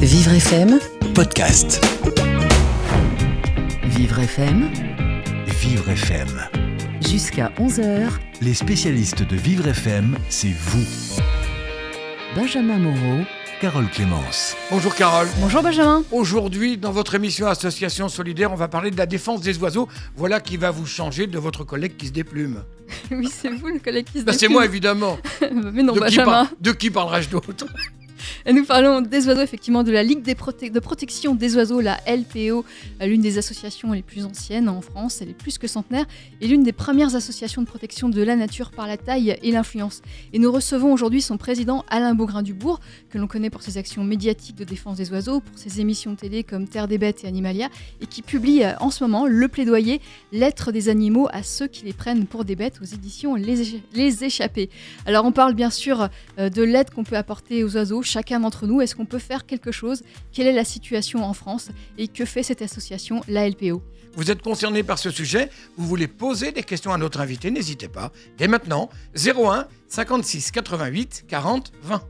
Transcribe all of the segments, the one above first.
Vivre FM, Podcast. Vivre FM, Vivre FM. jusqu'à 11h, Les spécialistes de Vivre FM, c'est vous. Benjamin Moreau, Carole Clémence. Bonjour Carole. Bonjour Benjamin. Aujourd'hui, dans votre émission Association Solidaire, on va parler de la défense des oiseaux. Voilà qui va vous changer de votre collègue qui se déplume. Oui, c'est vous le collègue qui se Bah, c'est déprime. moi évidemment. Mais non, de, qui Benjamin. par- de qui parlerai-je d'autre? Nous parlons des oiseaux, effectivement, de la Ligue de protection des oiseaux, la LPO, l'une des associations les plus anciennes en France, elle est plus que centenaire, et l'une des premières associations de protection de la nature par la taille et l'influence. Et nous recevons aujourd'hui son président Alain Beaugrain-Dubourg, que l'on connaît pour ses actions médiatiques de défense des oiseaux, pour ses émissions télé comme Terre des bêtes et Animalia, et qui publie euh, en ce moment le plaidoyer Lettres des animaux à ceux qui les prennent pour des bêtes aux éditions Les Échappés. Alors on parle bien sûr euh, de l'aide qu'on peut apporter aux oiseaux, chacun d'entre nous. Est-ce qu'on peut faire quelque chose? Quelle est la situation en France? Et que fait cette association, la LPO Vous êtes concerné par ce sujet Vous voulez poser des questions à notre invité N'hésitez pas. Dès maintenant, 01 56 88 40 20.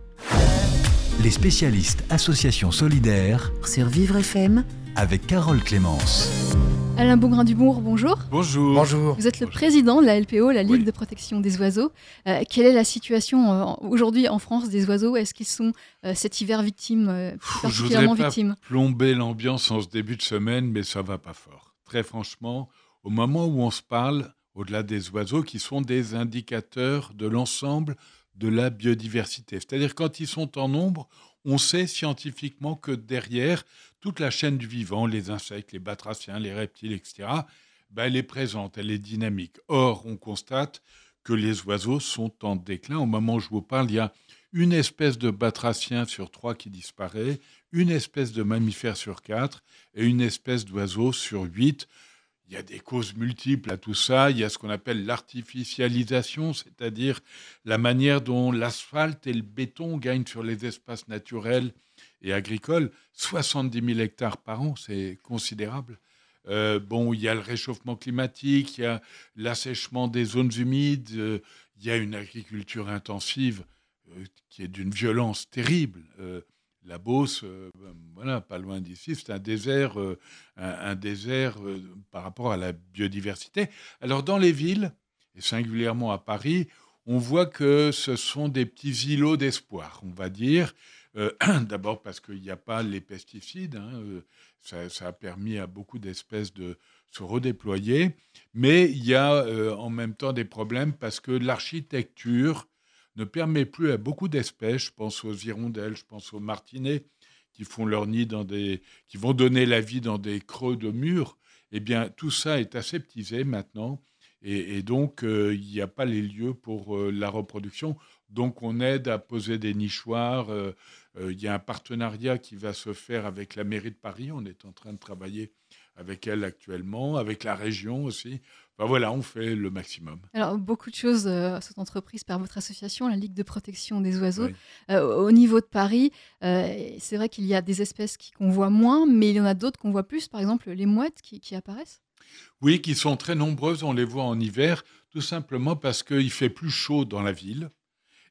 Les spécialistes Association Solidaire sur Vivre FM, avec Carole Clémence. Alain Beaugrain-Dubourg, bonjour. Bonjour. Bonjour. Vous êtes le président de la LPO, la Ligue Oui. de protection des oiseaux. Euh, quelle est la situation euh, aujourd'hui en France des oiseaux? Est-ce qu'ils sont euh, cet hiver victimes, euh, Je particulièrement pas victimes plomber l'ambiance en ce début de semaine, mais ça va pas fort. Très franchement, au moment où on se parle, au-delà des oiseaux, qui sont des indicateurs de l'ensemble de la biodiversité. C'est-à-dire quand ils sont en nombre, on sait scientifiquement que derrière toute la chaîne du vivant, les insectes, les batraciens, les reptiles, etc., ben, elle est présente, elle est dynamique. Or, on constate que les oiseaux sont en déclin. Au moment où je vous parle, il y a une espèce de batracien sur trois qui disparaît, une espèce de mammifère sur quatre et une espèce d'oiseau sur huit. Il y a des causes multiples à tout ça. Il y a ce qu'on appelle l'artificialisation, c'est-à-dire la manière dont l'asphalte et le béton gagnent sur les espaces naturels et agricoles. 70 000 hectares par an, c'est considérable. Euh, bon, il y a le réchauffement climatique, il y a l'assèchement des zones humides, euh, il y a une agriculture intensive euh, qui est d'une violence terrible. La Beauce, voilà, pas loin d'ici, c'est un désert, un, désert par rapport à la biodiversité. Alors dans les villes, et singulièrement à Paris, on voit que ce sont des petits îlots d'espoir, on va dire. Euh, D'abord parce qu'il n'y a pas les pesticides, hein, euh, ça, a permis à beaucoup d'espèces de se redéployer, mais il y a euh, en même temps des problèmes parce que l'architecture ne permet plus à beaucoup d'espèces, je pense aux hirondelles, je pense aux martinets, qui font leur nid dans des, qui vont donner la vie dans des creux de murs. Eh bien, tout ça est aseptisé maintenant, et, donc il n'y a pas les lieux pour la reproduction. Donc, on aide à poser des nichoirs. Il y a un partenariat qui va se faire avec la mairie de Paris. On est en train de travailler avec elle actuellement, avec la région aussi. Enfin, voilà, on fait le maximum. Alors, beaucoup de choses euh, sont entreprises par votre association, la Ligue de protection des oiseaux. Oui. Euh, au niveau de Paris, euh, c'est vrai qu'il y a des espèces qu'on voit moins, mais il y en a d'autres qu'on voit plus, par exemple les mouettes qui, qui apparaissent. Oui, qui sont très nombreuses. On les voit en hiver, tout simplement parce qu'il fait plus chaud dans la ville.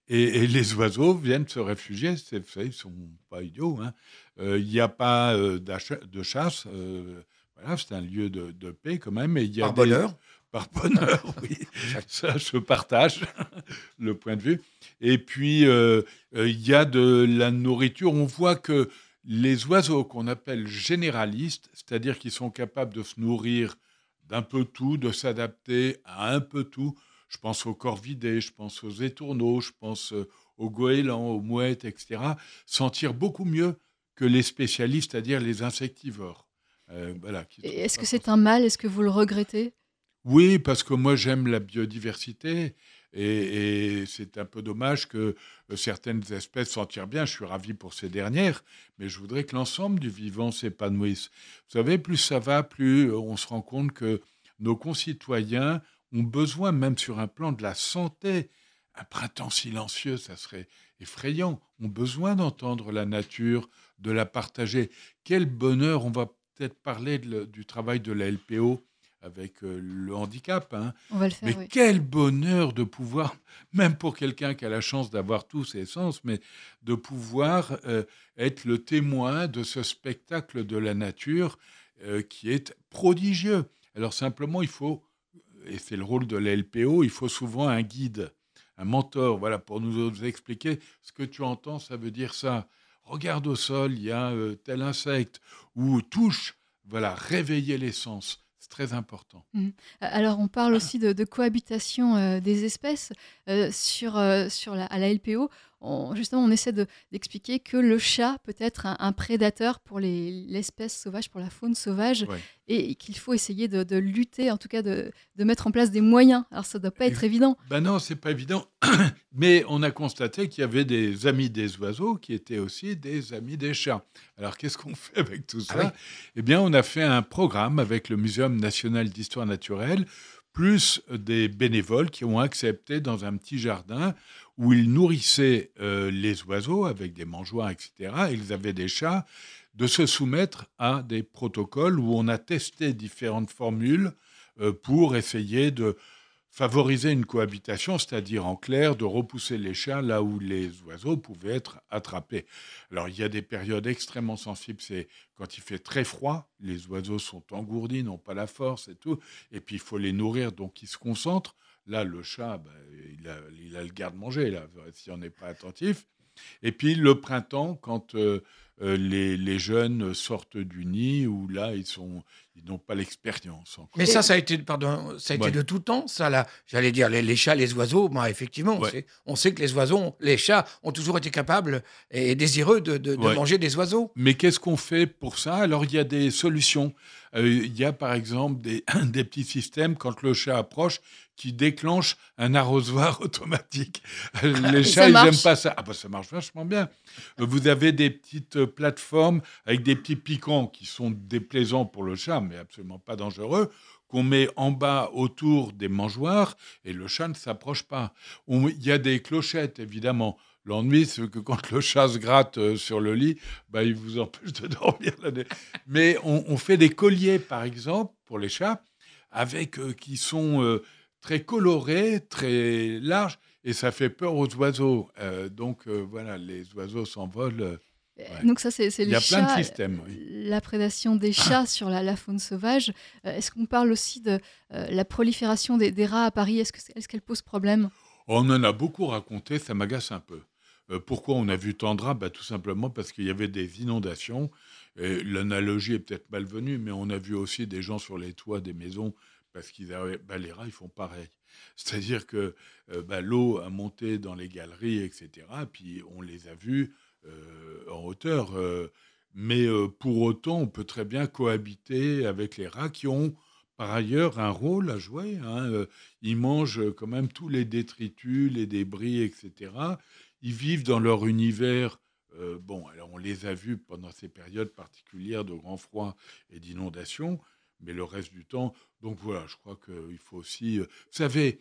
Et, et les oiseaux viennent se réfugier. C'est ils sont pas idiots. hein. Euh, Il n'y a pas euh, de chasse. euh, voilà, c'est un lieu de, de paix quand même. Et il y a Par des- bonheur? Par bonheur, oui. Ça, je partage le point de vue. Et puis, il y a de la nourriture. On voit que les oiseaux qu'on appelle généralistes, c'est-à-dire qui sont capables de se nourrir d'un peu tout, de s'adapter à un peu tout, je pense aux corvidés, je pense aux étourneaux, je pense euh, aux goélands, aux mouettes, etc., s'en tirent beaucoup mieux que les spécialistes, c'est-à-dire les insectivores. Euh, voilà, Est-ce que c'est un mal? Est-ce que vous le regrettez? Oui, parce que moi j'aime la biodiversité et, et c'est un peu dommage que euh, certaines espèces s'en tirent bien. Je suis ravi pour ces dernières, mais je voudrais que l'ensemble du vivant s'épanouisse. Vous savez, plus ça va, plus on se rend compte que nos concitoyens ont besoin, même sur un plan de la santé, un printemps silencieux, ça serait effrayant, ont besoin d'entendre la nature, de la partager. Quel bonheur, on va peut-être parler de du travail de la LPO avec euh, le handicap. hein. On va le faire, Mais oui. quel bonheur de pouvoir, même pour quelqu'un qui a la chance d'avoir tous ses sens, mais de pouvoir euh, être le témoin de ce spectacle de la nature euh, qui est prodigieux. Alors simplement, il faut, et c'est le rôle de la LPO, il faut souvent un guide, un mentor, voilà, pour nous expliquer ce que tu entends, ça veut dire ça. Regarde au sol, il y a euh, tel insecte, ou touche, voilà, réveiller les sens. C'est très important. Alors, on parle aussi de, cohabitation euh, des espèces. Euh, sur, sur à la LPO, on- justement, on essaie de- d'expliquer que le chat peut être un, un prédateur pour les- l'espèce sauvage, pour la faune sauvage, Ouais. et, qu'il faut essayer de, de lutter, en tout cas de, de mettre en place des moyens. Alors, ça ne doit pas être évident. Ben non, c'est pas évident. Mais on a constaté qu'il y avait des amis des oiseaux qui étaient aussi des amis des chats. Alors qu'est-ce qu'on fait avec tout ça? Ah oui. Eh bien, on a fait un programme avec le Muséum national d'histoire naturelle, plus des bénévoles qui ont accepté dans un petit jardin où ils nourrissaient euh, les oiseaux avec des mangeoires, etc. Ils avaient des chats de se soumettre à des protocoles où on a testé différentes formules euh, pour essayer de favoriser une cohabitation, c'est-à-dire en clair de repousser les chats là où les oiseaux pouvaient être attrapés. Alors il y a des périodes extrêmement sensibles, c'est quand il fait très froid, les oiseaux sont engourdis, n'ont pas la force et tout, et puis il faut les nourrir, donc ils se concentrent. Là, le chat, ben, il, a, il a le garde-manger, là, si on n'est pas attentif. Et puis le printemps, quand euh, euh, les, les jeunes sortent du nid, où là, ils sont, ils n'ont pas l'expérience encore. Mais ça, ça a été, pardon, ça a été de tout temps, ça, là. J'allais dire, les, les chats, les oiseaux, bah, effectivement, on, sait, on sait que les oiseaux, les chats ont toujours été capables et désireux de, de- de Ouais. manger des oiseaux. Mais qu'est-ce qu'on fait pour ça? Alors, il y a des solutions. Euh, il y a, par exemple, des, des petits systèmes, quand le chat approche, qui déclenchent un arrosoir automatique. Euh, Les chats, ils n'aiment pas ça. Ah bah, ça marche vachement bien. Vous avez des petites euh, plateformes avec des petits piquants qui sont déplaisants pour le chat, mais absolument pas dangereux, qu'on met en bas autour des mangeoires, et le chat ne s'approche pas. Il y a des clochettes, évidemment. L'ennui, c'est que quand le chat se gratte euh, sur le lit, bah, il vous empêche de dormir. Mais on, on fait des colliers, par exemple, pour les chats, avec euh, qui sont euh, très colorés, très larges, et ça fait peur aux oiseaux. Euh, donc euh, voilà, les oiseaux s'envolent. euh, Ouais. Donc, ça, c'est c'est Il y les a plein de systèmes. oui. la prédation des chats sur la, la faune sauvage. Est-ce qu'on parle aussi de la prolifération des, des rats à Paris? Est-ce que c'est- est-ce qu'elle pose problème? On en a beaucoup raconté, ça m'agace un peu. Pourquoi on a vu tant de rats? Bah, Tout simplement parce qu'il y avait des inondations. L'analogie est peut-être malvenue, mais on a vu aussi des gens sur les toits des maisons parce qu'ils bah, les rats, ils font pareil. C'est-à-dire que euh, bah, l'eau a monté dans les galeries, etc. Puis on les a vus euh, en hauteur. euh, mais pour autant, on peut très bien cohabiter avec les rats qui ont par ailleurs un rôle à jouer. hein. Ils mangent quand même tous les détritus, les débris, etc. Ils vivent dans leur univers. bon, alors on les a vus pendant ces périodes particulières de grand froid et d'inondation, mais le reste du temps. Donc voilà, je crois qu'il faut aussi. euh, vous savez,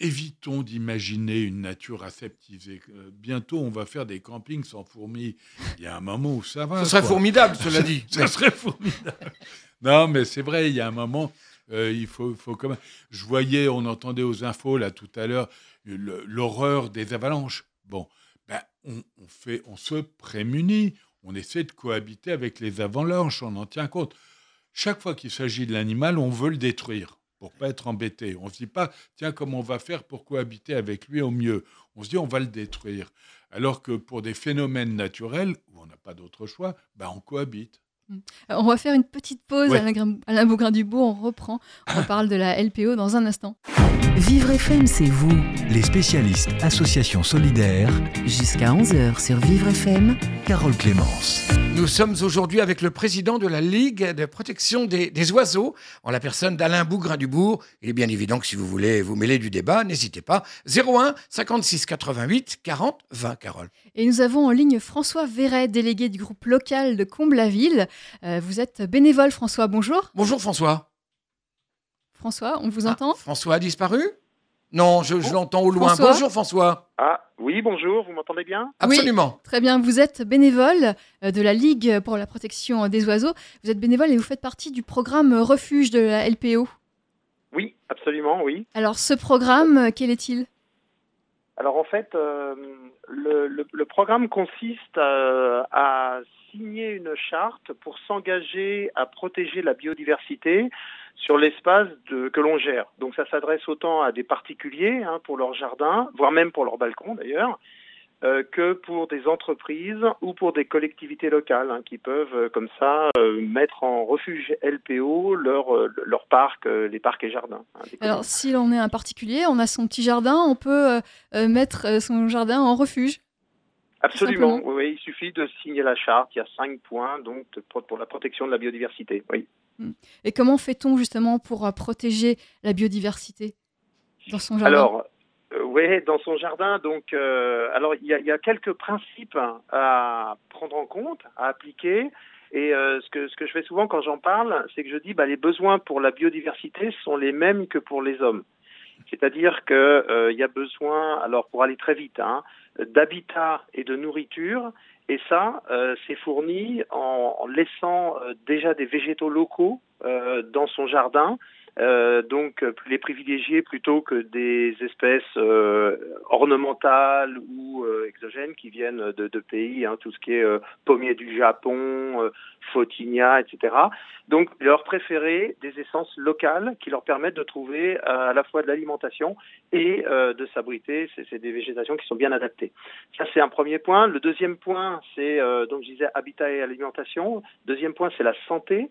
évitons d'imaginer une nature aseptisée. Euh, bientôt, on va faire des campings sans fourmis. Il y a un moment où ça va. Ce serait quoi. formidable, cela dit. Ça serait formidable. non, mais c'est vrai, il y a un moment, euh, il faut, faut quand même. Je voyais, on entendait aux infos là tout à l'heure l'horreur des avalanches. Bon, ben, on, on fait, on se prémunit, on essaie de cohabiter avec les avalanches, on en tient compte. Chaque fois qu'il s'agit de l'animal, on veut le détruire pour pas être embêté. On se dit pas, tiens, comment on va faire pour cohabiter avec lui au mieux? On se dit, on va le détruire. Alors que pour des phénomènes naturels, où on n'a pas d'autre choix, ben, on cohabite. Euh, On va faire une petite pause. Ouais. Alain, Bougrain-Dubourg, on reprend. On parle de la LPO dans un instant. Vivre FM, c'est vous. Les spécialistes Association Solidaire, Jusqu'à 11h sur Vivre FM. Carole Clémence. Nous sommes aujourd'hui avec le président de la Ligue de protection des, des oiseaux, en la personne d'Alain Bougrain-Dubourg. Il est bien évident que si vous voulez vous mêler du débat, n'hésitez pas. 01 56 88 40 20, Carole. Et nous avons en ligne François Verret, délégué du groupe local de Comble-la-Ville. Euh, vous êtes bénévole, François. Bonjour. Bonjour François. François, on vous Ah, entend François a disparu? Non, je, je l'entends au loin. François Bonjour François. Ah, oui, bonjour, vous m'entendez bien? Absolument. Très bien, vous êtes bénévole euh, de la Ligue pour la protection des oiseaux. Vous êtes bénévole et vous faites partie du programme Refuge de la LPO. Oui, absolument, oui. Alors ce programme, euh, quel est-il? Alors en fait, euh, le, le- le programme consiste euh, à signer une charte pour s'engager à protéger la biodiversité sur l'espace que l'on gère. Donc ça s'adresse autant à des particuliers hein, pour leur jardin, voire même pour leur balcon d'ailleurs, euh, que pour des entreprises ou pour des collectivités locales hein, qui peuvent euh, comme ça euh, mettre en refuge LPO leur, leur parc, les parcs et jardins. hein. Alors si l'on est un particulier, on a son petit jardin, on peut mettre son jardin en refuge. Absolument, simplement. oui, oui, il suffit de signer la charte, il y a cinq points donc pour la protection de la biodiversité. Oui. Et comment fait-on justement pour protéger la biodiversité dans son jardin? Alors, oui, dans son jardin, donc, euh, alors il y, a, quelques principes à prendre en compte, à appliquer. Et euh, ce, que, je fais souvent quand j'en parle, c'est que je dis bah, les besoins pour la biodiversité sont les mêmes que pour les hommes. C'est-à-dire qu'il euh, y a besoin, alors pour aller très vite, hein, d'habitat et de nourriture. Et ça, c'est fourni en, laissant déjà des végétaux locaux dans son jardin euh, donc les privilégier plutôt que des espèces euh, ornementales ou euh, exogènes qui viennent de, pays, hein, tout ce qui est pommier du Japon, photinia, etc. Donc leur préférer des essences locales qui leur permettent de trouver à la fois de l'alimentation et de s'abriter. C'est des végétations qui sont bien adaptées. Ça c'est un premier point. Le deuxième point, c'est donc je disais habitat et alimentation. Deuxième point, c'est la santé.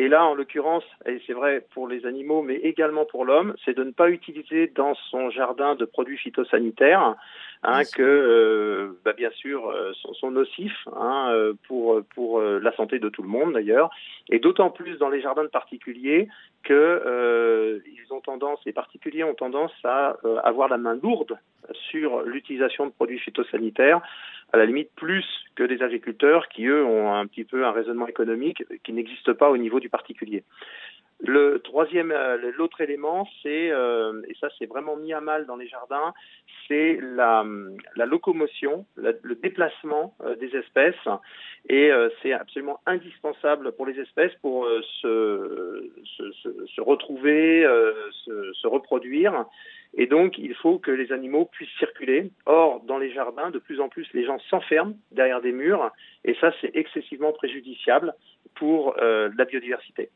Et là, en l'occurrence, et c'est vrai pour les animaux, mais également pour l'homme, c'est de ne pas utiliser dans son jardin de produits phytosanitaires, hein, que euh, bah, bien sûr euh, sont, sont nocifs hein, euh, pour pour euh, la santé de tout le monde d'ailleurs, et d'autant plus dans les jardins de particuliers que euh, ils ont tendance, les particuliers ont tendance à avoir la main lourde sur l'utilisation de produits phytosanitaires à la limite plus que des agriculteurs qui, eux, ont un petit peu un raisonnement économique qui n'existe pas au niveau du particulier. Le troisième, euh, l'autre élément, c'est, euh, et ça c'est vraiment mis à mal dans les jardins, c'est la, la locomotion, le déplacement euh, des espèces, et euh, c'est absolument indispensable pour les espèces pour se, se, se, se retrouver, se reproduire. Et donc, il faut que les animaux puissent circuler. Or, dans les jardins, de plus en plus, les gens s'enferment derrière des murs, et ça, c'est excessivement préjudiciable pour euh, la biodiversité.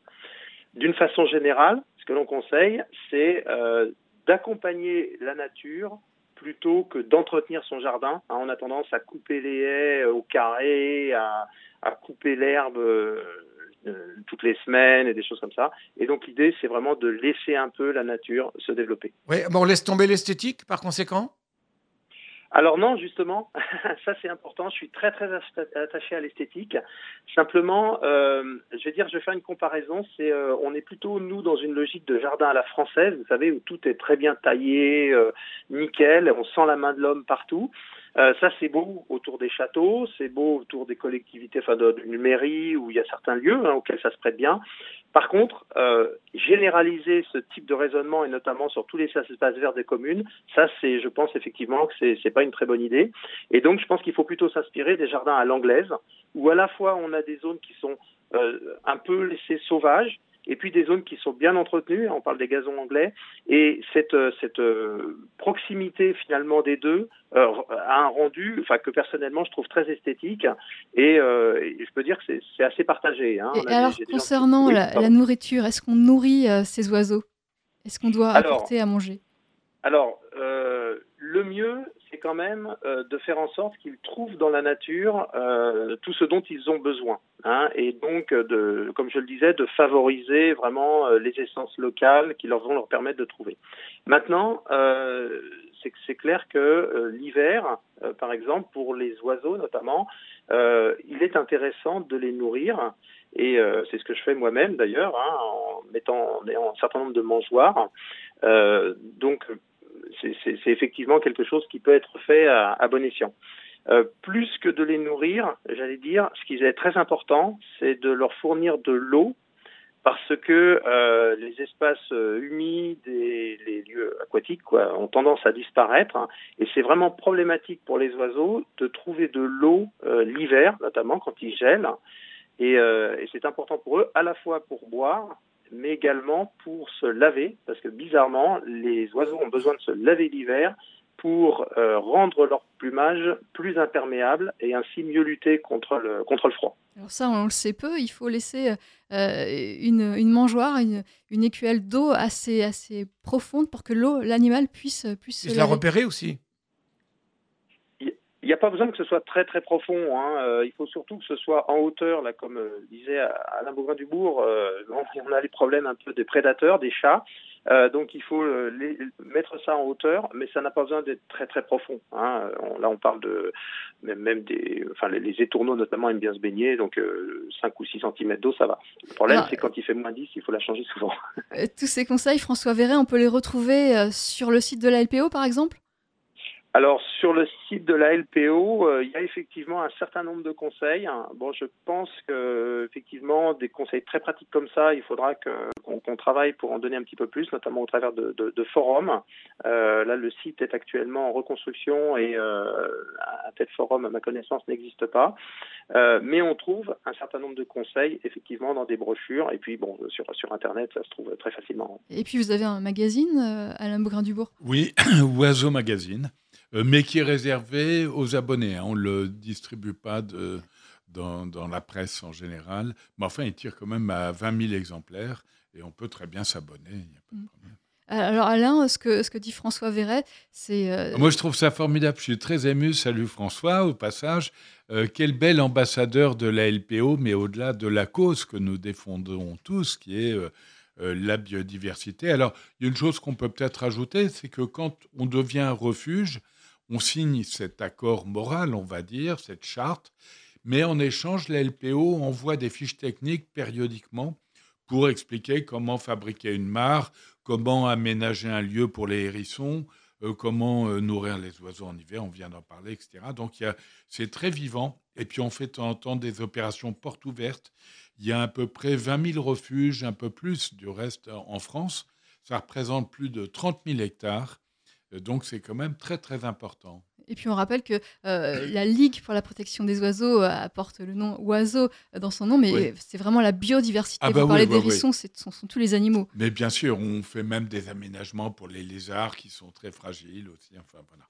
D'une façon générale, ce que l'on conseille, c'est euh, d'accompagner la nature plutôt que d'entretenir son jardin. Hein, on a tendance à couper les haies au carré, à, à couper l'herbe euh, euh, toutes les semaines et des choses comme ça. Et donc l'idée, c'est vraiment de laisser un peu la nature se développer. Oui, bon, on laisse tomber l'esthétique par conséquent? Alors non, justement, ça c'est important. Je suis très très attaché à l'esthétique. Simplement, euh, je vais dire, je vais faire une comparaison. C'est, euh, on est plutôt nous dans une logique de jardin à la française, vous savez, où tout est très bien taillé, euh, nickel. On sent la main de l'homme partout. Euh, ça c'est beau autour des châteaux, c'est beau autour des collectivités, enfin d'une mairie où il y a certains lieux hein, auxquels ça se prête bien. Par contre, euh, généraliser ce type de raisonnement et notamment sur tous les espaces verts des communes, ça c'est, je pense effectivement que c'est, c'est pas une très bonne idée. Et donc je pense qu'il faut plutôt s'inspirer des jardins à l'anglaise, où à la fois on a des zones qui sont euh, un peu laissées sauvages, et puis des zones qui sont bien entretenues, on parle des gazons anglais, et cette, euh, cette euh, proximité finalement des deux euh, a un rendu, enfin que personnellement je trouve très esthétique, et, euh, et je peux dire que c'est, assez partagé. Hein. Et des- alors, des gens concernant Oui, la, nourriture, est-ce qu'on nourrit euh, ces oiseaux? Est-ce qu'on doit Alors, apporter à manger? Alors, euh, le mieux, quand même euh, de faire en sorte qu'ils trouvent dans la nature euh, tout ce dont ils ont besoin. hein, et donc, euh, comme je le disais, de favoriser vraiment les essences locales qui vont leur permettre de trouver. Maintenant, c'est clair que l'hiver, par exemple, pour les oiseaux notamment, il est intéressant de les nourrir. Et c'est ce que je fais moi-même d'ailleurs, hein, en mettant un certain nombre de mangeoires. Donc, c'est effectivement quelque chose qui peut être fait à, bon escient. Euh, plus que de les nourrir, j'allais dire, ce qui est très important, c'est de leur fournir de l'eau, parce que euh, les espaces euh, humides et les lieux aquatiques ont tendance à disparaître, hein, et c'est vraiment problématique pour les oiseaux de trouver de l'eau l'hiver, notamment quand il gèle, et, euh, et c'est important pour eux à la fois pour boire, mais également pour se laver, parce que bizarrement, les oiseaux ont besoin de se laver l'hiver pour euh, rendre leur plumage plus imperméable et ainsi mieux lutter contre le, contre le froid. Alors ça, on le sait peu, il faut laisser euh, une, une, mangeoire, une, une écuelle d'eau assez, assez profonde pour que l'eau, l'animal puisse, puisse se la repérer aussi il n'y a pas besoin que ce soit très très profond. Hein. Euh, il faut surtout que ce soit en hauteur, là, comme euh, disait Alain Bougrain-Dubourg. Euh, on a les problèmes un peu des prédateurs, des chats. Euh, donc il faut les, mettre ça en hauteur, mais ça n'a pas besoin d'être très très profond. Hein. On, là, on parle de même, même des, enfin les, les, étourneaux notamment aiment bien se baigner, donc 5 ou 6 cm d'eau, ça va. Le problème, c'est quand il fait moins 10, il faut la changer souvent. Tous ces conseils, François Verret, on peut les retrouver sur le site de la LPO, par exemple? Alors sur le site de la LPO, euh, il y a effectivement un certain nombre de conseils. Bon, je pense que effectivement des conseils très pratiques comme ça, il faudra qu'on travaille pour en donner un petit peu plus, notamment au travers de, de, de forums. Euh, là, le site est actuellement en reconstruction et euh, un tel forum, à ma connaissance, n'existe pas. Euh, mais on trouve un certain nombre de conseils effectivement dans des brochures et puis bon sur sur internet, ça se trouve très facilement. Et puis vous avez un magazine, euh, Alain Bougrain-Dubourg. Oui, Oiseau Magazine. Euh, mais qui est réservé aux abonnés. Hein. On ne le distribue pas de, dans, dans, la presse en général. Mais enfin, il tire quand même à 20 000 exemplaires et on peut très bien s'abonner. Mm. Alors Alain, ce que, ce que dit François Verret, c'est... Euh, Moi, je trouve ça formidable. Je suis très ému. Salut François, au passage. Euh, quel bel ambassadeur de la LPO, mais au-delà de la cause que nous défendons tous, qui est la biodiversité. Alors, il y a une chose qu'on peut peut-être ajouter, c'est que quand on devient un refuge, on signe cet accord moral, on va dire, cette charte, mais en échange, la LPO envoie des fiches techniques périodiquement pour expliquer comment fabriquer une mare, comment aménager un lieu pour les hérissons, euh, comment euh, nourrir les oiseaux en hiver, on vient d'en parler, etc. Donc c'est très vivant. Et puis on fait de temps en temps des opérations portes ouvertes. Il y a à peu près 20 000 refuges, un peu plus du reste en France. Ça représente plus de 30 000 hectares. Euh, donc c'est quand même très très important. Et puis on rappelle que euh, la Ligue pour la protection des oiseaux euh, apporte le nom oiseau dans son nom, mais c'est vraiment la biodiversité. Ah bah Vous parlez des hérissons, ce sont, tous les animaux. Mais bien sûr, on fait même des aménagements pour les lézards qui sont très fragiles aussi. Enfin voilà.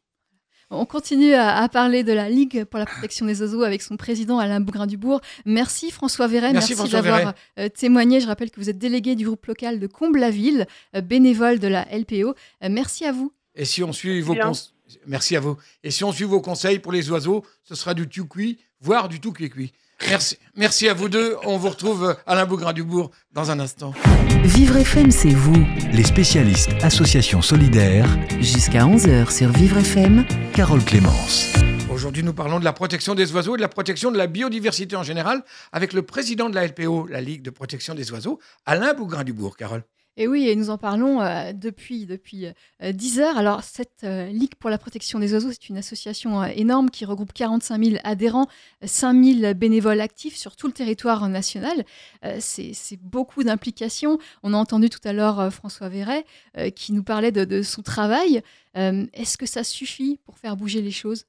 On continue à, parler de la Ligue pour la protection des oiseaux avec son président Alain Bougrain-Dubourg. Merci François Verret, merci, d'avoir euh, témoigné. Je rappelle que vous êtes délégué du groupe local de Comble-la-Ville, bénévole de la LPO. merci à vous. Et si on suit vos Merci à vous. Et si on suit vos conseils pour les oiseaux, ce sera du tout cuit, voire du tout cuit-cuit. Merci, merci à vous deux. On vous retrouve Alain Bougrain-Dubourg dans un instant. Vivre FM, c'est vous. Les spécialistes Association Solidaire. Jusqu'à 11h sur Vivre FM. Carole Clémence. Aujourd'hui, nous parlons de la protection des oiseaux et de la protection de la biodiversité en général avec le président de la LPO, la Ligue de protection des oiseaux, Alain Bougrain-Dubourg. Carole. Et oui, et nous en parlons euh, depuis, depuis euh, 10 heures. Alors, cette euh, Ligue pour la protection des oiseaux, c'est une association euh, énorme qui regroupe 45 000 adhérents, 5 000 bénévoles actifs sur tout le territoire national. c'est beaucoup d'implications. On a entendu tout à l'heure François Verret qui nous parlait de, son travail. Est-ce que ça suffit pour faire bouger les choses?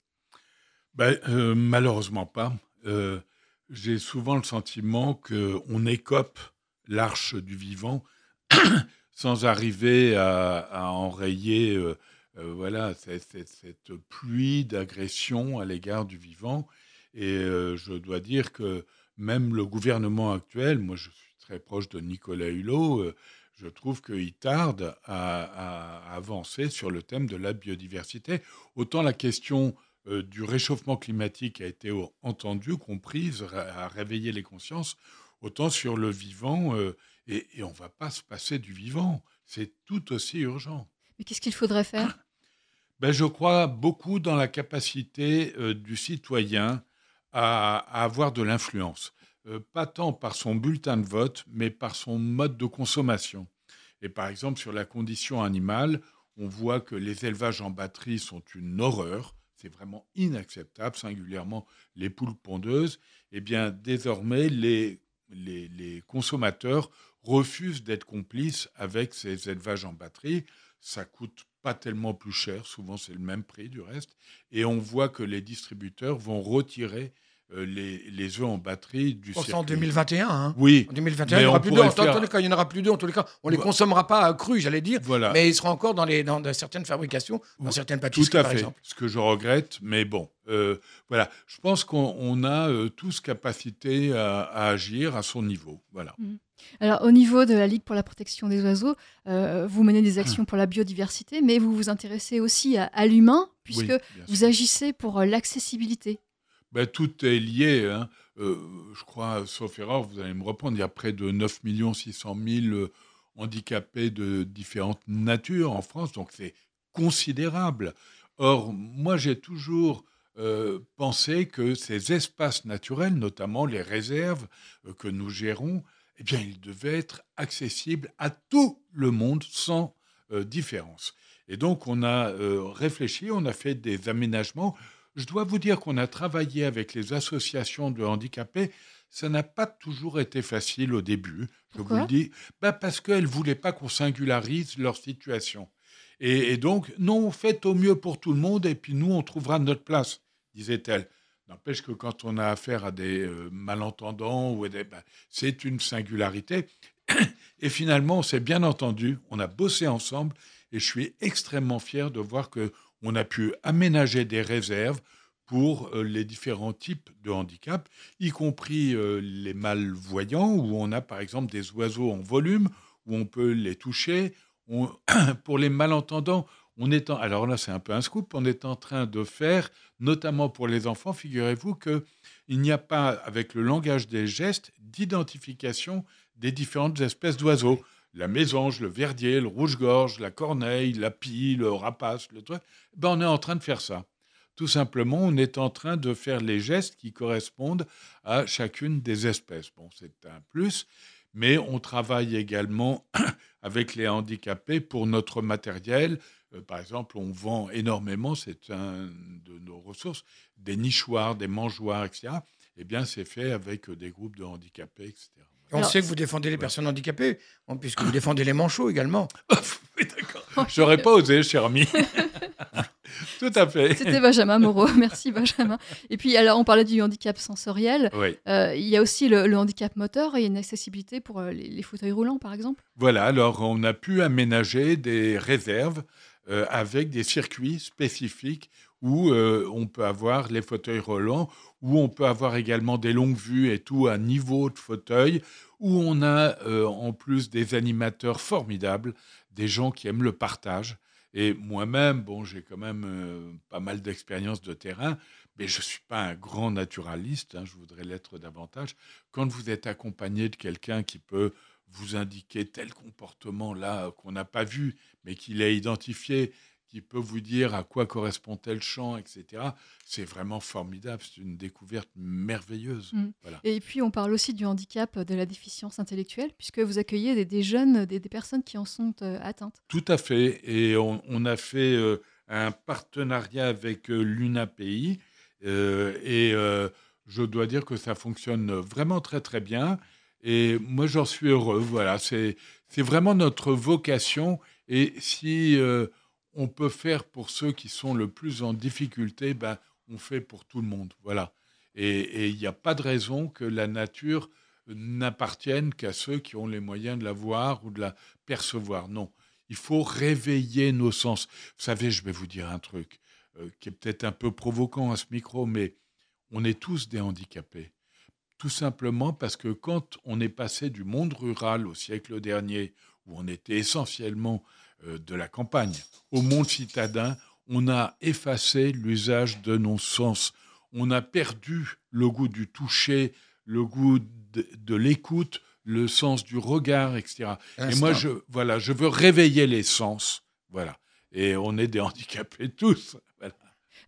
Ben, Malheureusement pas. J'ai souvent le sentiment qu'on écope l'arche du vivant sans arriver à, enrayer euh, euh, voilà, cette, pluie d'agression à l'égard du vivant. Et euh, je dois dire que même le gouvernement actuel, moi je suis très proche de Nicolas Hulot, je trouve qu'il tarde à, avancer sur le thème de la biodiversité. Autant la question du réchauffement climatique a été entendue, comprise, a réveillé les consciences, autant sur le vivant, et, on ne va pas se passer du vivant. C'est tout aussi urgent. Mais qu'est-ce qu'il faudrait faire? Ben, Je crois beaucoup dans la capacité euh, du citoyen à, avoir de l'influence. Euh, pas tant par son bulletin de vote, mais par son mode de consommation. Et par exemple, sur la condition animale, on voit que les élevages en batterie sont une horreur. C'est vraiment inacceptable, singulièrement les poules pondeuses. Eh bien, désormais, les, les, les consommateurs refusent d'être complices avec ces élevages en batterie. Ça coûte pas tellement plus cher, souvent c'est le même prix du reste, et on voit que les distributeurs vont retirer euh, les, les œufs en batterie du Pour ça, en circuit. 2021. Hein. Oui, En 2021, Mais il n'y aura on plus d'œufs. En faire- tous les cas, il n'y en aura plus d'œufs. En tous les cas, on ne les Voilà. consommera pas à cru, j'allais dire. voilà. Mais ils seront encore dans, les, dans, dans certaines fabrications, dans Oui, certaines Tout pâtisseries, à par fait, exemple. ce que je regrette, mais bon, euh, voilà. Je pense qu'on on a euh, tous capacité à, à agir à son niveau. Voilà. Alors, au niveau de la Ligue pour la protection des oiseaux, euh, vous menez des actions pour la biodiversité, mais vous vous intéressez aussi à, à l'humain, puisque Oui, vous sûr. agissez pour euh, l'accessibilité. Ben, tout est lié. hein. Euh, je crois, sauf erreur, vous allez me reprendre, il y a près de 9 600 000 euh, handicapés de différentes natures en France, donc c'est considérable. Or, moi, j'ai toujours euh, pensé que ces espaces naturels, notamment les réserves euh, que nous gérons, eh bien, ils devaient être accessibles à tout le monde sans euh, différence. Et donc, on a euh, réfléchi, on a fait des aménagements. Je dois vous dire qu'on a travaillé avec les associations de handicapés. Ça n'a pas toujours été facile au début, je vous le dis, bah parce qu'elles ne voulaient pas qu'on singularise leur situation. Et, et donc, non, faites au mieux pour tout le monde et puis nous, on trouvera notre place, disait-elle. N'empêche que quand on a affaire à des euh, malentendants, bah, c'est une singularité. Et finalement, on s'est bien entendu, on a bossé ensemble et je suis extrêmement fier de voir que on a pu aménager des réserves pour euh, les différents types de handicap, y compris euh, les malvoyants, où on a par exemple des oiseaux en volume, où on peut les toucher. Pour les malentendants, on est alors là c'est un peu un scoop, on est en train de faire, notamment pour les enfants, figurez-vous que il n'y a pas, avec le langage des gestes, d'identification des différentes espèces d'oiseaux. La mésange, le verdier, le rouge-gorge, la corneille, la pie, le rapace, le truc. Ben, on est en train de faire ça. Tout simplement, on est en train de faire les gestes qui correspondent à chacune des espèces. Bon, c'est un plus, mais on travaille également avec les handicapés pour notre matériel. Euh, par exemple, on vend énormément, c'est un de nos ressources, des nichoirs, des mangeoires, etc. Eh bien, c'est fait avec euh, des groupes de handicapés, etc. On Alors, sait que vous défendez les personnes handicapées, puisque vous défendez les manchots également. oui, d'accord. J'aurais pas osé, cher ami. Tout à fait. C'était Benjamin Moreau. Merci, Benjamin. Et puis, alors, on parlait du handicap sensoriel. Oui. Euh, il y a aussi le, le handicap moteur et une accessibilité pour les, les fauteuils roulants, par exemple? Voilà, alors on a pu aménager des réserves euh, avec des circuits spécifiques où euh, on peut avoir les fauteuils roulants, où on peut avoir également des longues vues et tout à niveau de fauteuil, où on a euh, en plus des animateurs formidables, des gens qui aiment le partage. Et moi-même, bon, j'ai quand même pas mal d'expérience de terrain, mais je ne suis pas un grand naturaliste, hein, je voudrais l'être davantage. Quand vous êtes accompagné de quelqu'un qui peut vous indiquer tel comportement là qu'on n'a pas vu, mais qu'il a identifié, qui peut vous dire à quoi correspond tel champ, etc. C'est vraiment formidable, c'est une découverte merveilleuse. Mm. Voilà. Et puis, on parle aussi du handicap de la déficience intellectuelle, puisque vous accueillez des, des jeunes, des, des personnes qui en sont euh, atteintes. Tout à fait. Et on, on a fait euh, un partenariat avec euh, l'UNAPI. et je dois dire que ça fonctionne vraiment très, très bien. Et moi, j'en suis heureux. Voilà, c'est vraiment notre vocation. Et si euh, on peut faire pour ceux qui sont le plus en difficulté, ben, on fait pour tout le monde. Voilà. Et et il n'y a pas de raison que la nature n'appartienne qu'à ceux qui ont les moyens de la voir ou de la percevoir. Non. Il faut réveiller nos sens. Vous savez, je vais vous dire un truc euh, qui est peut-être un peu provoquant à ce micro, mais on est tous des handicapés. Tout simplement parce que quand on est passé du monde rural au siècle dernier, où on était essentiellement euh, de la campagne, au monde citadin, on a effacé l'usage de nos sens. On a perdu le goût du toucher, le goût de, de l'écoute, le sens du regard, etc. Et moi, je, voilà, je veux réveiller les sens. Voilà. Et on est des handicapés tous.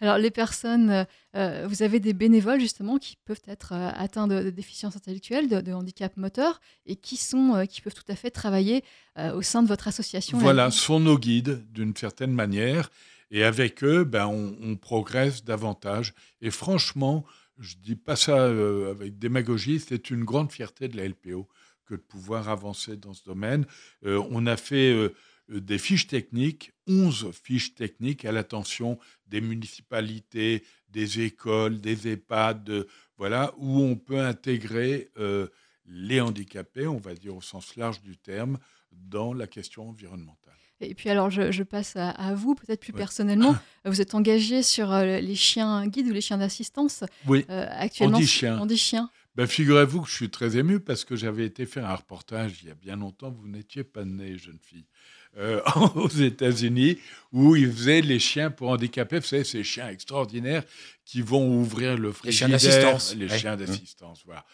Alors, les personnes, euh, vous avez des bénévoles justement qui peuvent être euh, atteints de, de déficience intellectuelle, de, de handicap moteur, et qui, sont, euh, qui peuvent tout à fait travailler euh, au sein de votre association. Voilà, sont nos guides d'une certaine manière. Et avec eux, ben, on, on progresse davantage. Et franchement, je dis pas ça euh, avec démagogie, c'est une grande fierté de la LPO que de pouvoir avancer dans ce domaine. Euh, on a fait euh, des fiches techniques, 11 fiches techniques à l'attention des municipalités, des écoles, des EHPAD, de- voilà, où on peut intégrer euh, les handicapés, on va dire au sens large du terme, dans la question environnementale. Et puis alors, je, je passe à, à vous, peut-être plus Ouais. personnellement. Vous êtes engagé sur euh, les chiens guides ou les chiens d'assistance Oui, euh, actuellement. Handi-chiens. Handi-chiens. ben, figurez-vous que je suis très ému parce que j'avais été faire un reportage il y a bien longtemps, vous n'étiez pas née, jeune fille, euh, aux États-Unis, où ils faisaient les chiens pour handicapés, vous savez, ces chiens extraordinaires qui vont ouvrir le Les chiens frigidaire. d'assistance, Les ouais. chiens d'assistance, voilà.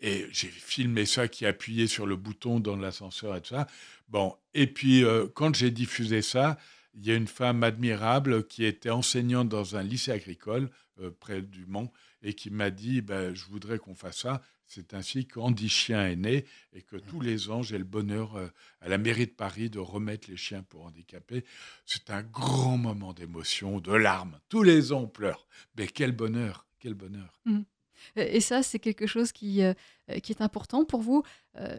Et j'ai filmé ça, qui appuyait sur le bouton dans l'ascenseur et tout ça. Bon, et puis euh, quand j'ai diffusé ça, il y a une femme admirable qui était enseignante dans un lycée agricole euh, près du Mont et qui m'a dit ben, Je voudrais qu'on fasse ça. C'est ainsi qu'Andy Chien est né et que tous les ans, j'ai le bonheur euh, à la mairie de Paris de remettre les chiens pour handicapés. C'est un grand moment d'émotion, de larmes. Tous les ans, on pleure. Mais quel bonheur, quel bonheur. Euh, Et ça, c'est quelque chose qui, euh, qui est important pour vous.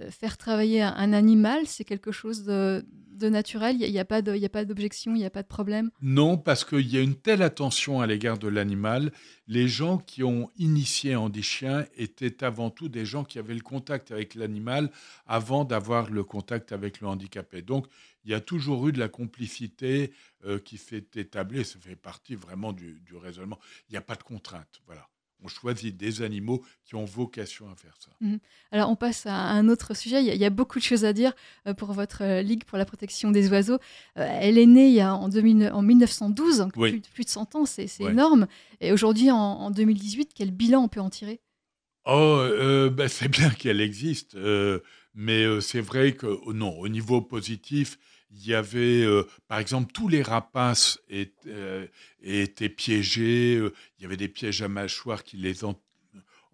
Faire travailler un animal, c'est quelque chose de, de naturel. Il n'y a, a a pas d'objection, il n'y a pas de problème? Non, parce qu'il y a une telle attention à l'égard de l'animal. Les gens qui ont initié Andy Chien étaient avant tout des gens qui avaient le contact avec l'animal avant d'avoir le contact avec le handicapé. Donc, il y a toujours eu de la complicité euh, qui s'est établie. Ça fait partie vraiment du, du raisonnement. Il n'y a pas de contrainte. Voilà. On choisit des animaux qui ont vocation à faire ça. Alors, on passe à un autre sujet. Il y a, il y a beaucoup de choses à dire euh, pour votre euh, Ligue pour la protection des oiseaux. Euh, elle est née il y a en, 2000 en 1912, donc Oui. plus, plus de 100 ans, c'est énorme. Et aujourd'hui, en, en 2018, quel bilan on peut en tirer? Oh, euh, ben, c'est bien qu'elle existe, euh, mais c'est vrai que oh non, au niveau positif, il y avait, euh, par exemple, tous les rapaces étaient, euh, étaient piégés. euh, il y avait des pièges à mâchoire qui les am-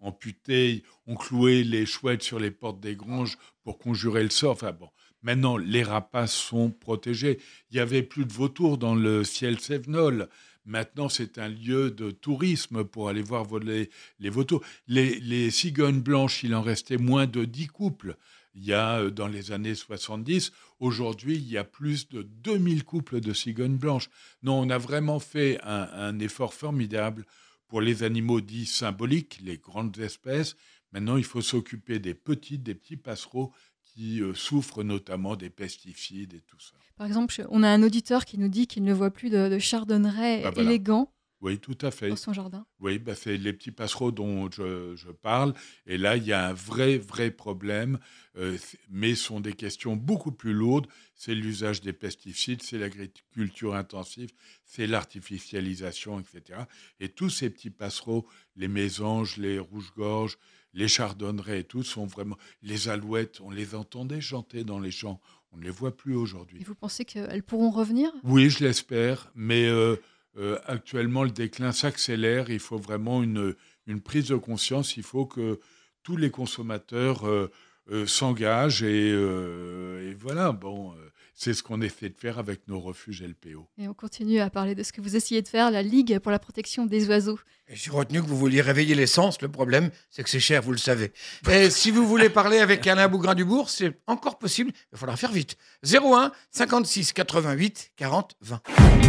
amputaient. On clouait les chouettes sur les portes des granges pour conjurer le sort. Enfin bon, maintenant les rapaces sont protégés. Il y avait plus de vautours dans le ciel sévenol. Maintenant, c'est un lieu de tourisme pour aller voir voler les vautours. Les, les cigognes blanches, il en restait moins de 10 couples. Il y a, euh, dans les années 70, aujourd'hui, il y a plus de 2000 couples de cigognes blanches. Non, on a vraiment fait un, un effort formidable pour les animaux dits symboliques, les grandes espèces. Maintenant, il faut s'occuper des petites, des petits passereaux qui euh, souffrent notamment des pesticides et tout ça. Par exemple, on a un auditeur qui nous dit qu'il ne voit plus de, de chardonneret Ah, voilà. élégant Oui, tout à fait. dans son jardin. Oui, bah, c'est les petits passereaux dont je, je parle. Et là, il y a un vrai, vrai problème, euh, mais ce sont des questions beaucoup plus lourdes. C'est l'usage des pesticides, c'est l'agriculture intensive, c'est l'artificialisation, etc. Et tous ces petits passereaux, les mésanges, les rouges-gorges, les chardonnerets et tout, sont vraiment... Les alouettes, on les entendait chanter dans les champs. On ne les voit plus aujourd'hui. Et vous pensez qu'elles pourront revenir? Oui, je l'espère, mais euh, euh, actuellement le déclin s'accélère. Il faut vraiment une, prise de conscience. Il faut que tous les consommateurs euh, euh, s'engagent et, et voilà. Bon, c'est ce qu'on essaie de faire avec nos refuges LPO. Et on continue à parler de ce que vous essayez de faire, la Ligue pour la protection des oiseaux. J'ai retenu que vous vouliez réveiller l'essence. Le problème, c'est que c'est cher, vous le savez. Et si vous voulez parler avec Alain Bougrain-Dubourg, c'est encore possible. Il faudra faire vite. 01 56 88 40 20.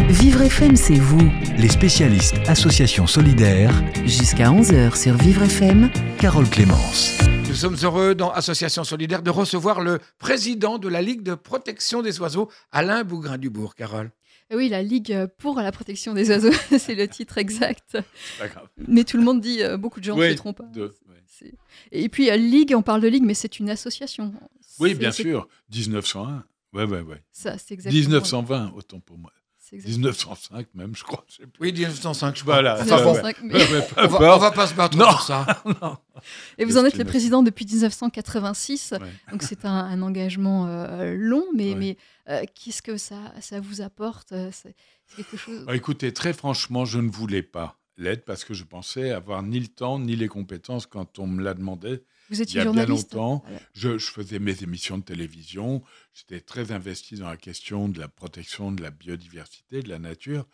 Vivre FM, c'est vous. Les spécialistes Association Solidaire, Jusqu'à 11h sur Vivre FM. Carole Clémence. Nous sommes heureux dans Association Solidaire de recevoir le président de la Ligue de protection des oiseaux, Alain Bougrain-Dubourg. Carole. Et oui, la Ligue pour la protection des oiseaux, c'est le titre exact. Pas grave. Mais tout le monde dit, euh, beaucoup de gens Oui, se trompent. de- ouais. C'est- Et puis, euh, Ligue, on parle de Ligue, mais c'est une association. Oui, bien sûr. 1901. Ouais, ouais, ouais. Ça, c'est exactement. 1920, autant pour moi. C'est exactement- 1905 même, je crois. je sais plus. Oui, 1905, je crois. Voilà. Enfin bon, 1905, mais- Ouais, ouais, peu on va, on va pas se battre Non. pour ça. Et vous en êtes le président depuis 1986, Ouais. donc c'est un, un engagement euh, long, mais, Ouais. mais euh, qu'est-ce que ça, ça vous apporte euh, C'est quelque chose. Ah, écoutez, très franchement, je ne voulais pas l'aide parce que je pensais avoir ni le temps ni les compétences quand on me l'a demandé. Vous Il étiez y a bien longtemps, Voilà. je, je faisais mes émissions de télévision, j'étais très investi dans la question de la protection de la biodiversité, de la nature,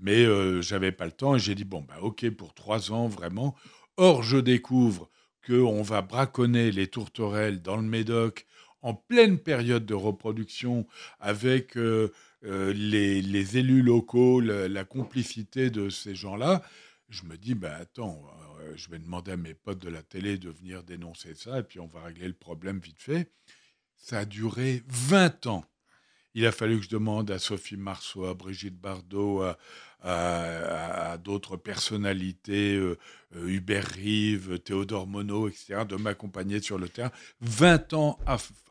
mais euh, j'avais pas le temps et j'ai dit bon bah ok pour trois ans vraiment. Or je découvre qu'on va braconner les tourterelles dans le Médoc en pleine période de reproduction avec euh, euh, les, les élus locaux, la, la complicité de ces gens-là. Je me dis, ben attends, euh, je vais demander à mes potes de la télé de venir dénoncer ça, et puis on va régler le problème vite fait. Ça a duré 20 ans. Il a fallu que je demande à Sophie Marceau, à Brigitte Bardot, à, d'autres personnalités, euh, euh, Hubert Rive, Théodore Monod, etc., de m'accompagner sur le terrain 20 ans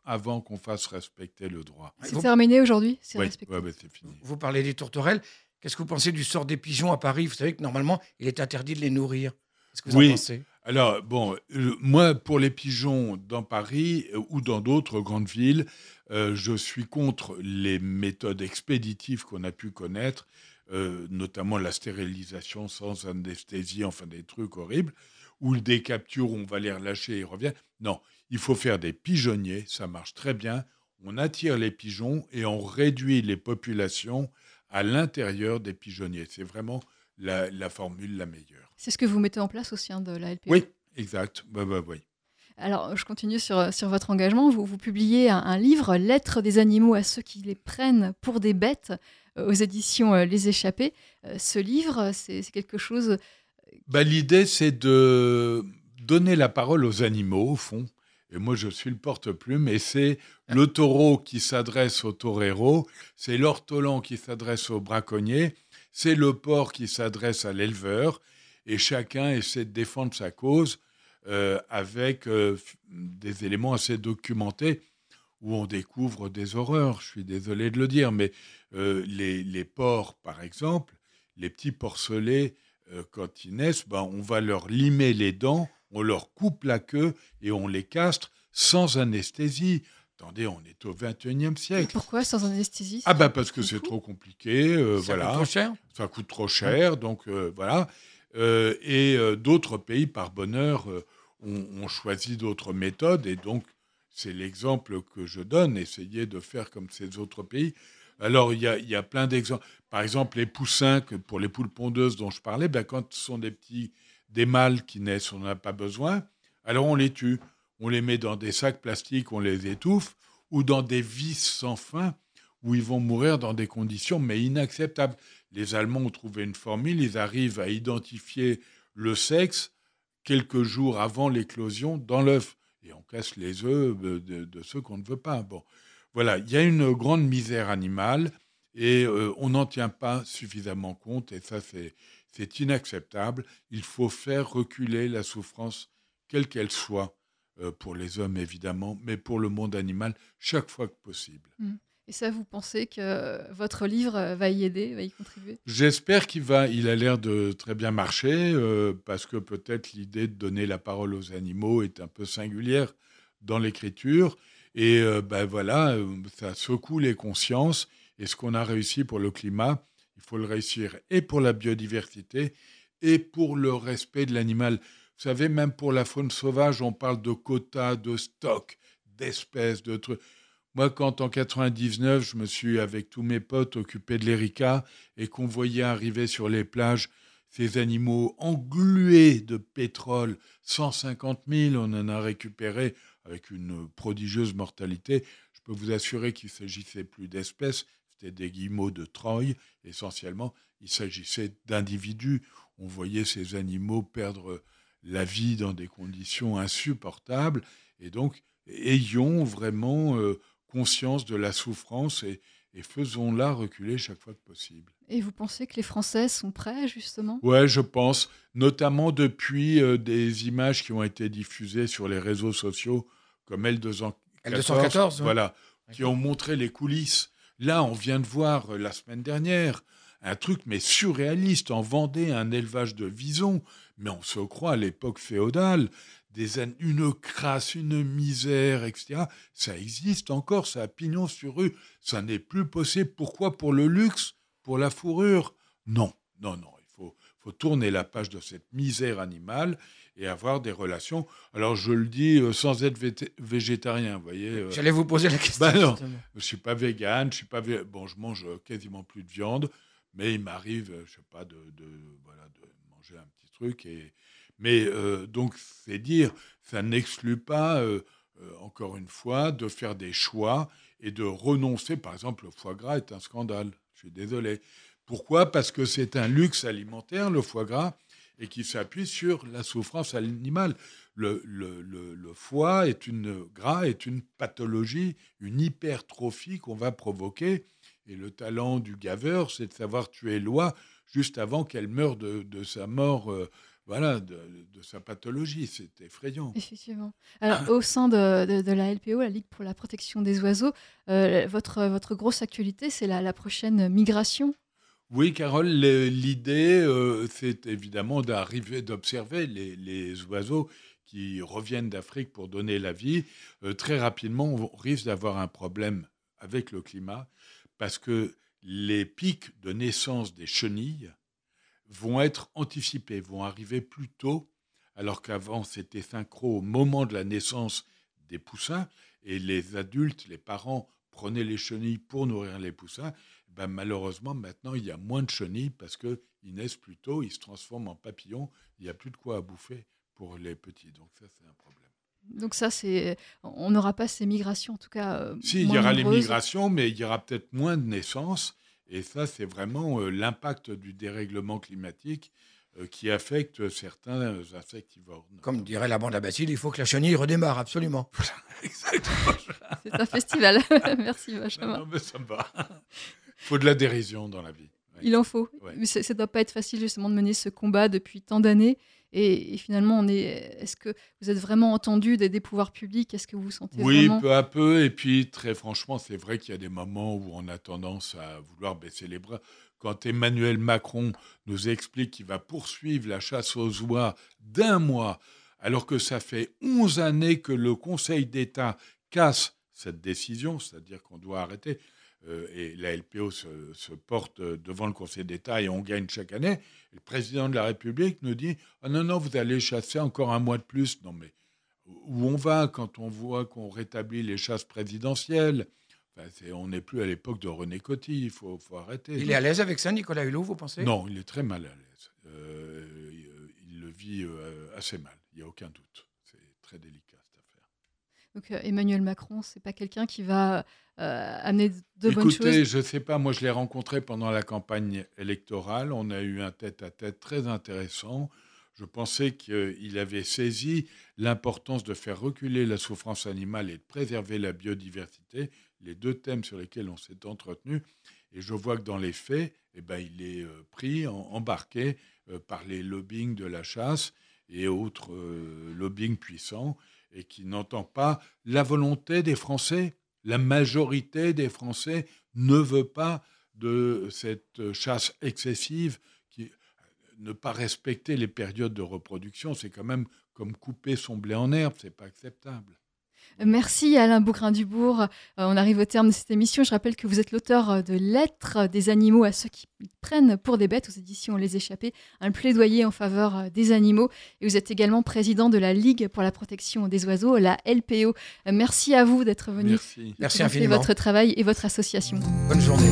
avant qu'on fasse respecter le droit. C'est terminé aujourd'hui C'est oui, c'est fini. Vous parlez des tourterelles. Qu'est-ce que vous pensez du sort des pigeons à Paris? Vous savez que normalement, il est interdit de les nourrir. Qu'est-ce que vous oui. en pensez? Alors, bon, moi, pour les pigeons dans Paris euh, ou dans d'autres grandes villes, euh, je suis contre les méthodes expéditives qu'on a pu connaître, euh, notamment la stérilisation sans anesthésie, enfin des trucs horribles, ou des captures où on va les relâcher et ils reviennent. Non, il faut faire des pigeonniers, ça marche très bien. On attire les pigeons et on réduit les populations à l'intérieur des pigeonniers. C'est vraiment la, formule la meilleure. C'est ce que vous mettez en place au sein de la LPO Oui, exact. oui. Alors, je continue sur, sur votre engagement. Vous, vous publiez un, livre, Lettres des animaux à ceux qui les prennent pour des bêtes, euh, aux éditions euh, Les Échappés. Euh, ce livre, c'est quelque chose. Bah, L'idée, c'est de donner la parole aux animaux, au fond. Et moi, je suis le porte-plume, et c'est le taureau qui s'adresse au torero, c'est l'ortolan qui s'adresse au braconnier, c'est le porc qui s'adresse à l'éleveur, et chacun essaie de défendre sa cause euh, avec euh, des éléments assez documentés où on découvre des horreurs. Je suis désolé de le dire, mais euh, les, porcs, par exemple, les petits porcelets, quand ils naissent, ben, on va leur limer les dents, on leur coupe la queue et on les castre sans anesthésie. Attendez, on est au 21e siècle. pourquoi sans anesthésie Ah ben parce que c'est trop compliqué, euh, ça voilà. Coûte trop cher. Ça coûte trop cher, donc euh, voilà. Euh, et d'autres pays, par bonheur, ont, choisi d'autres méthodes, et donc c'est l'exemple que je donne. Essayez de faire comme ces autres pays. Alors il y a, y a, plein d'exemples. Par exemple, les poussins, que pour les poules pondeuses dont je parlais, ben, quand ce sont des petits, des mâles qui naissent, on n'en a pas besoin. Alors on les tue on les met dans des sacs plastiques, on les étouffe, ou dans des vis sans fin, où ils vont mourir dans des conditions mais inacceptables. Les Allemands ont trouvé une formule, ils arrivent à identifier le sexe quelques jours avant l'éclosion dans l'œuf. Et on casse les œufs de, ceux qu'on ne veut pas. Bon, voilà, il y a une grande misère animale et euh, on n'en tient pas suffisamment compte et ça c'est inacceptable. Il faut faire reculer la souffrance, quelle qu'elle soit, pour les hommes évidemment, mais pour le monde animal chaque fois que possible. Mmh. Et ça, vous pensez que votre livre euh, va y aider, va y contribuer? J'espère qu'il va. Il a l'air de très bien marcher euh, parce que peut-être l'idée de donner la parole aux animaux est un peu singulière dans l'écriture. Et ben voilà, ça secoue les consciences. Et ce qu'on a réussi pour le climat, il faut le réussir et pour la biodiversité et pour le respect de l'animal. Vous savez, même pour la faune sauvage, on parle de quotas, de stocks, d'espèces, de trucs. Moi, quand en 99, je me suis, avec tous mes potes, occupé de l'Erika et qu'on voyait arriver sur les plages ces animaux englués de pétrole, 150 000, on en a récupéré avec une prodigieuse mortalité. Je peux vous assurer qu'il ne s'agissait plus d'espèces, c'était des guillemots de Troie, essentiellement. Il s'agissait d'individus. On voyait ces animaux perdre la vie dans des conditions insupportables. Et donc, ayons vraiment euh, conscience de la souffrance et, faisons-la reculer chaque fois que possible. Et vous pensez que les Français sont prêts, justement? Oui, je pense, notamment depuis euh, des images qui ont été diffusées sur les réseaux sociaux, comme L214, L214 voilà, qui ont montré les coulisses. Là, on vient de voir euh, la semaine dernière un truc mais surréaliste. En Vendée, un élevage de visons mais on se croit à l'époque féodale, des, une crasse, une misère, etc. Ça existe encore, ça a pignon sur rue, ça n'est plus possible. Pourquoi? Pour le luxe? Pour la fourrure? Non, non, non, il faut, faut tourner la page de cette misère animale et avoir des relations. Alors je le dis euh, sans être végétarien, vous voyez. Euh. J'allais vous poser la question. Bah non, je suis pas végane, je suis pas bon, je mange quasiment plus de viande, mais il m'arrive, je sais pas, de, de, voilà, de manger un petit truc. Et, mais euh, donc, c'est dire, ça n'exclut pas, euh, euh, encore une fois, de faire des choix et de renoncer. Par exemple, le foie gras est un scandale. Je suis désolé. Pourquoi? Parce que c'est un luxe alimentaire, le foie gras, et qui s'appuie sur la souffrance animale. Le, le, le, foie est une gras est une pathologie, une hypertrophie qu'on va provoquer. Et le talent du gaveur, c'est de savoir tuer l'oie juste avant qu'elle meure de, de sa mort. Euh, voilà, de, de, sa pathologie. C'est effrayant. Effectivement. Alors, au sein de, de, de, la LPO, la Ligue pour la protection des oiseaux, euh, votre, votre grosse actualité, c'est la, la, prochaine migration? Oui, Carole, l'idée, euh, c'est évidemment d'arriver, d'observer les, les, oiseaux qui reviennent d'Afrique pour donner la vie. Euh, très rapidement, on risque d'avoir un problème avec le climat parce que les pics de naissance des chenilles vont être anticipés, vont arriver plus tôt, alors qu'avant c'était synchro au moment de la naissance des poussins, et les adultes, les parents prenaient les chenilles pour nourrir les poussins. Ben, malheureusement, maintenant, il y a moins de chenilles parce qu'ils naissent plus tôt, ils se transforment en papillons, il n'y a plus de quoi à bouffer pour les petits. Donc ça, c'est un problème. Donc ça, c'est, on n'aura pas ces migrations, en tout cas. Euh, si, il y aura nombreuses. les migrations, mais il y aura peut-être moins de naissances. Et ça, c'est vraiment euh, l'impact du dérèglement climatique euh, qui affecte certains insectivores. Comme dirait la bande à Bacille, il faut que la chenille redémarre, absolument. Exactement. c'est un festival. Merci, Benjamin. Non, mais ça me va. Il faut de la dérision dans la vie. Ouais. Il en faut. Ouais. Mais ça ne doit pas être facile justement de mener ce combat depuis tant d'années. Et, et, finalement, on est. Est-ce que vous êtes vraiment entendu des, des pouvoirs publics Est-ce que vous vous sentez Oui, vraiment... peu à peu. Et puis, très franchement, c'est vrai qu'il y a des moments où on a tendance à vouloir baisser les bras. Quand Emmanuel Macron nous explique qu'il va poursuivre la chasse aux oies d'un mois, alors que ça fait 11 années que le Conseil d'État casse cette décision, c'est-à-dire qu'on doit arrêter. Euh, et la LPO se, se, porte devant le Conseil d'État et on gagne chaque année. Le président de la République nous dit Ah non, non, vous allez chasser encore un mois de plus. Non, mais où on va quand on voit qu'on rétablit les chasses présidentielles? Est, On n'est plus à l'époque de René Coty, il faut, faut, arrêter. Il est à l'aise avec ça, Nicolas Hulot, vous pensez? Non, il est très mal à l'aise. Euh, il le vit euh, assez mal, il n'y a aucun doute. C'est très délicat. Donc euh, Emmanuel Macron, c'est pas quelqu'un qui va euh, amener de bonnes choses. Écoutez, je sais pas. Moi, je l'ai rencontré pendant la campagne électorale. On a eu un tête-à-tête -tête très intéressant. Je pensais qu'il avait saisi l'importance de faire reculer la souffrance animale et de préserver la biodiversité, les deux thèmes sur lesquels on s'est entretenu. Et je vois que dans les faits, eh ben, il est euh, pris, embarqué par les lobbying de la chasse et autres lobbying puissants et qui n'entend pas la volonté des Français. La majorité des Français ne veut pas de cette chasse excessive, qui, ne pas respecter les périodes de reproduction, c'est quand même comme couper son blé en herbe, c'est pas acceptable. Merci Alain Bougrain-Dubourg. Euh, on arrive au terme de cette émission. Je rappelle que vous êtes l'auteur de Lettres des animaux à ceux qui prennent pour des bêtes aux éditions Les Échappés, un plaidoyer en faveur des animaux. Et vous êtes également président de la Ligue pour la protection des oiseaux, la LPO. Merci à vous d'être venu. Merci, Merci infiniment. votre travail et votre association. Bonne journée.